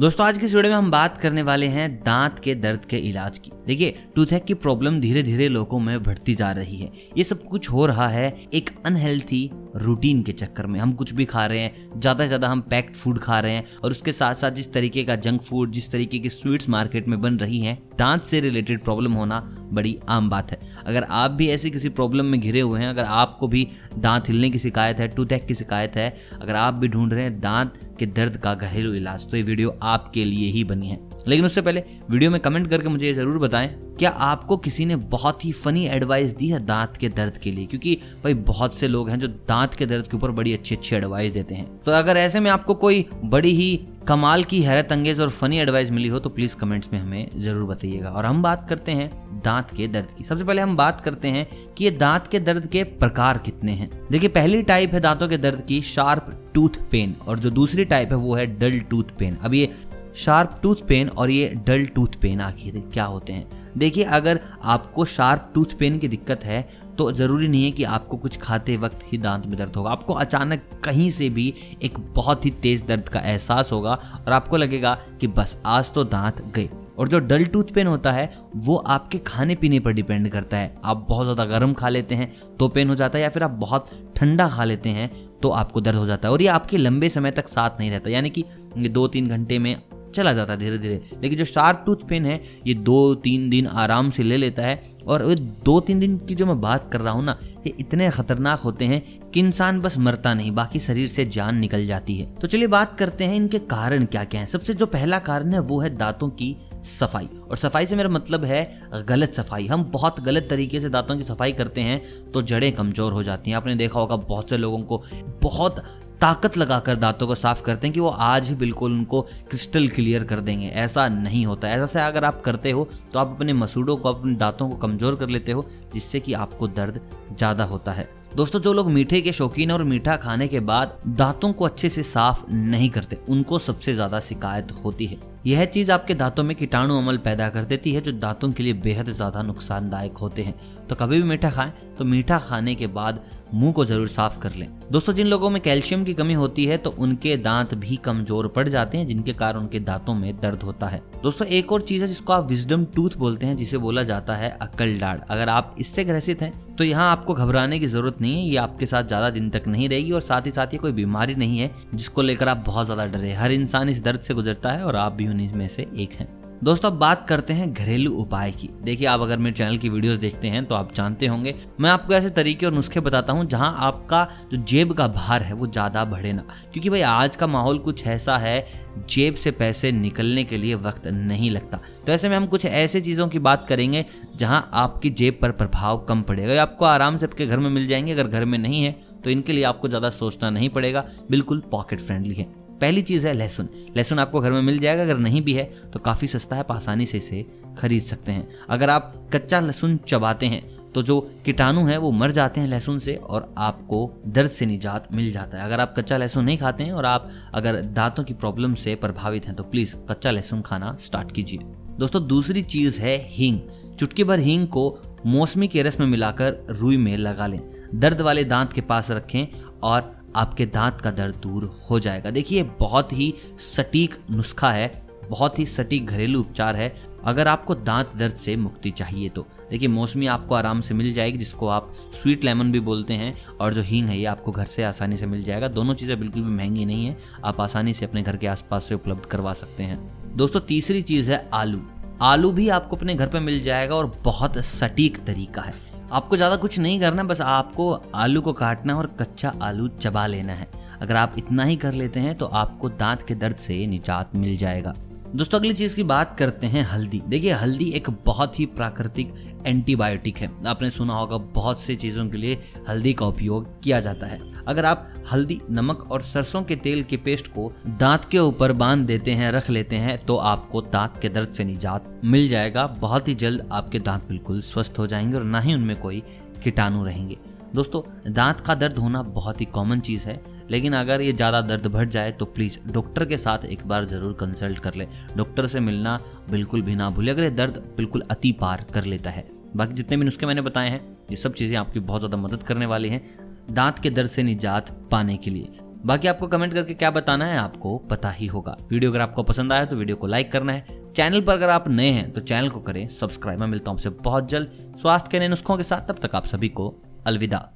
दोस्तों, आज की इस वीडियो में हम बात करने वाले हैं दांत के दर्द के इलाज की? देखिए टूथेक की प्रॉब्लम धीरे धीरे लोगों में बढ़ती जा रही है। ये सब कुछ हो रहा है एक अनहेल्थी रूटीन के चक्कर में। हम कुछ भी खा रहे हैं, ज़्यादा से ज़्यादा हम पैक्ड फ़ूड खा रहे हैं और उसके साथ साथ जिस तरीके का जंक फ़ूड जिस तरीके की स्वीट्स मार्केट में बन रही हैं, दांत से रिलेटेड प्रॉब्लम होना बड़ी आम बात है। अगर आप भी ऐसी किसी प्रॉब्लम में घिरे हुए हैं, अगर आपको भी दांत हिलने की शिकायत है टूथेक की शिकायत है, अगर आप भी ढूंढ रहे हैं दांत के दर्द का घरेलू इलाज तो ये वीडियो आपके लिए ही बनी है। लेकिन उससे पहले वीडियो में कमेंट करके मुझे ये ज़रूर बताएँ, क्या आपको किसी ने बहुत ही फनी एडवाइस दी है दांत के दर्द के लिए? क्योंकि भाई, बहुत से लोग हैं जो दांत के दर्द के ऊपर बड़ी अच्छी अच्छी एडवाइस देते हैं। तो अगर ऐसे में आपको कोई बड़ी ही कमाल की हैरत अंगेज और फनी एडवाइस मिली हो तो प्लीज़ कमेंट्स में हमें ज़रूर बताइएगा। और हम बात करते हैं दांत के दर्द की। सबसे पहले हम बात करते हैं कि ये दांत के दर्द के प्रकार कितने हैं। देखिए, पहली टाइप है दांतों के दर्द की शार्प टूथ पेन और जो दूसरी टाइप है वो है डल टूथ पेन अब ये शार्प टूथ पेन और ये डल टूथ पेन आखिर क्या होते हैं? देखिए, अगर आपको शार्प टूथ पेन की दिक्कत है तो ज़रूरी नहीं है कि आपको कुछ खाते वक्त ही दांत में दर्द होगा। आपको अचानक कहीं से भी एक बहुत ही तेज़ दर्द का एहसास होगा और आपको लगेगा कि बस आज तो दांत गए। और जो डल टूथ पेन होता है, वो आपके खाने पीने पर डिपेंड करता है। आप बहुत ज़्यादा गर्म खा लेते हैं तो पेन हो जाता है, या फिर आप बहुत ठंडा खा लेते हैं तो आपको दर्द हो जाता है। और ये आपके लंबे समय तक साथ नहीं रहता। यानी कि दो तीन घंटे में चला जाता है धीरे धीरे। लेकिन जो शार्प टूथ पेन है, ये दो, तीन दिन आराम से ले लेता है। और ये दो, तीन दिन की जो मैं बात कर रहा हूँ ना, ये इतने खतरनाक होते हैं कि इंसान बस मरता नहीं, बाकी शरीर से जान निकल जाती है। तो चलिए बात करते हैं इनके कारण क्या क्या है। सबसे जो पहला कारण है, वो है दांतों की सफ़ाई। और सफ़ाई से मेरा मतलब है गलत सफ़ाई। हम बहुत गलत तरीके से दांतों की सफ़ाई करते हैं तो जड़ें कमज़ोर हो जाती हैं। आपने देखा होगा, बहुत से लोगों को बहुत ताकत लगाकर दांतों को साफ़ करते हैं कि वो आज ही बिल्कुल उनको क्रिस्टल क्लियर कर देंगे। ऐसा नहीं होता। ऐसा से अगर आप करते हो तो आप अपने मसूड़ों को, अपने दांतों को कमज़ोर कर लेते हो, जिससे कि आपको दर्द ज़्यादा होता है। दोस्तों, जो लोग मीठे के शौकीन और मीठा खाने के बाद दांतों को अच्छे से साफ़ नहीं करते, उनको सबसे ज़्यादा शिकायत होती है। यह चीज़ आपके दांतों में कीटाणु अमल पैदा कर देती है, जो दांतों के लिए बेहद ज़्यादा नुकसानदायक होते हैं। तो कभी भी मीठा खाएँ तो मीठा खाने के बाद मुँह को ज़रूर साफ़ कर लें। दोस्तों, जिन लोगों में कैल्शियम की कमी होती है तो उनके दांत भी कमज़ोर पड़ जाते हैं, जिनके कारण उनके दांतों में दर्द होता है। दोस्तों, एक और चीज़ है, जिसको आप विजडम टूथ बोलते हैं, जिसे बोला जाता है अकल डाढ़ अगर आप इससे ग्रसित हैं तो यहाँ आपको घबराने की ज़रूरत नहीं है, ये आपके साथ ज़्यादा दिन तक नहीं रहेगी, और साथ ही साथ ये कोई बीमारी नहीं है, जिसको लेकर आप बहुत ज़्यादा डरे हर इंसान इस दर्द से गुजरता है, और आप भी उन्हीं में से एक हैं। दोस्तों, अब बात करते हैं घरेलू उपाय की। देखिए, आप अगर मेरे चैनल की वीडियोस देखते हैं तो आप जानते होंगे। मैं आपको ऐसे तरीके और नुस्खे बताता हूँ, जहाँ आपका जो जेब का भार है, वो ज़्यादा बढ़े ना। क्योंकि भाई, आज का माहौल कुछ ऐसा है, जेब से पैसे निकलने के लिए वक्त नहीं लगता। तो ऐसे में हम कुछ ऐसे चीज़ों की बात करेंगे, जहाँ आपकी जेब पर प्रभाव कम पड़ेगा। आपको आराम से आपके घर में मिल जाएँगे, अगर घर में नहीं है तो इनके लिए आपको ज़्यादा सोचना नहीं पड़ेगा। बिल्कुल पॉकेट फ्रेंडली है। पहली चीज़ है लहसुन। लहसुन आपको घर में मिल जाएगा, अगर नहीं भी है तो काफ़ी सस्ता है, आप आसानी से इसे खरीद सकते हैं। अगर आप कच्चा लहसुन चबाते हैं तो जो कीटाणु है, वो मर जाते हैं लहसुन से और आपको दर्द से निजात मिल जाता है। अगर आप कच्चा लहसुन नहीं खाते हैं और आप अगर दांतों की प्रॉब्लम से प्रभावित हैं तो प्लीज़ कच्चा लहसुन खाना स्टार्ट कीजिए। दोस्तों, दूसरी चीज़ है हींग। चुटकी भर हींग को मौसमी के रस में मिलाकर रुई में लगा लें। दर्द वाले दांत के पास रखें और आपके दांत का दर्द दूर हो जाएगा। देखिए बहुत ही सटीक नुस्खा है, बहुत ही सटीक घरेलू उपचार है। अगर आपको दांत दर्द से मुक्ति चाहिए तो। देखिए, मौसमी आपको आराम से मिल जाएगी, जिसको आप स्वीट लेमन भी बोलते हैं, और जो हींग है, ये आपको घर से आसानी से मिल जाएगा। दोनों चीज़ें बिल्कुल भी महँगी नहीं है। आप आसानी से अपने घर के आसपास से उपलब्ध करवा सकते हैं। दोस्तों, तीसरी चीज़ है आलू। आलू भी आपको अपने घर पर मिल जाएगा, और बहुत सटीक तरीका है। आपको ज़्यादा कुछ नहीं करना, बस आपको आलू को काटना और कच्चा आलू चबा लेना है। अगर आप इतना ही कर लेते हैं तो आपको दांत के दर्द से निजात मिल जाएगा। दोस्तों, अगली चीज़ की बात करते हैं हल्दी। देखिए, हल्दी एक बहुत ही प्राकृतिक एंटीबायोटिक है। आपने सुना होगा, बहुत से चीज़ों के लिए हल्दी का उपयोग किया जाता है। अगर आप हल्दी, नमक और सरसों के तेल के पेस्ट को दांत के ऊपर बाँध देते हैं, रख लेते हैं तो आपको दांत के दर्द से निजात मिल जाएगा। बहुत ही जल्द आपके दांत बिल्कुल स्वस्थ हो जाएँगे और ना ही उनमें कोई कीटाणु रहेंगे। दोस्तों, दांत का दर्द होना बहुत ही कॉमन चीज़ है, लेकिन अगर ये ज़्यादा दर्द बढ़ जाए तो प्लीज़ डॉक्टर के साथ एक बार ज़रूर कंसल्ट कर ले। डॉक्टर से मिलना बिल्कुल भी ना भूले, अगर ये दर्द बिल्कुल अति पार कर लेता है। बाकी जितने भी नुस्खे मैंने बताए हैं, ये सब चीज़ें आपकी बहुत ज़्यादा मदद करने वाली हैं, दांत के दर्द से निजात पाने के लिए। बाकी आपको कमेंट करके क्या बताना है, आपको पता ही होगा। वीडियो अगर आपको पसंद आया तो वीडियो को लाइक करना है। चैनल पर अगर आप नए हैं तो चैनल को करें सब्सक्राइब मैं मिलता हूँ आपसे बहुत जल्द। स्वास्थ्य के नए नुस्खों के साथ, तब तक आप सभी को अलविदा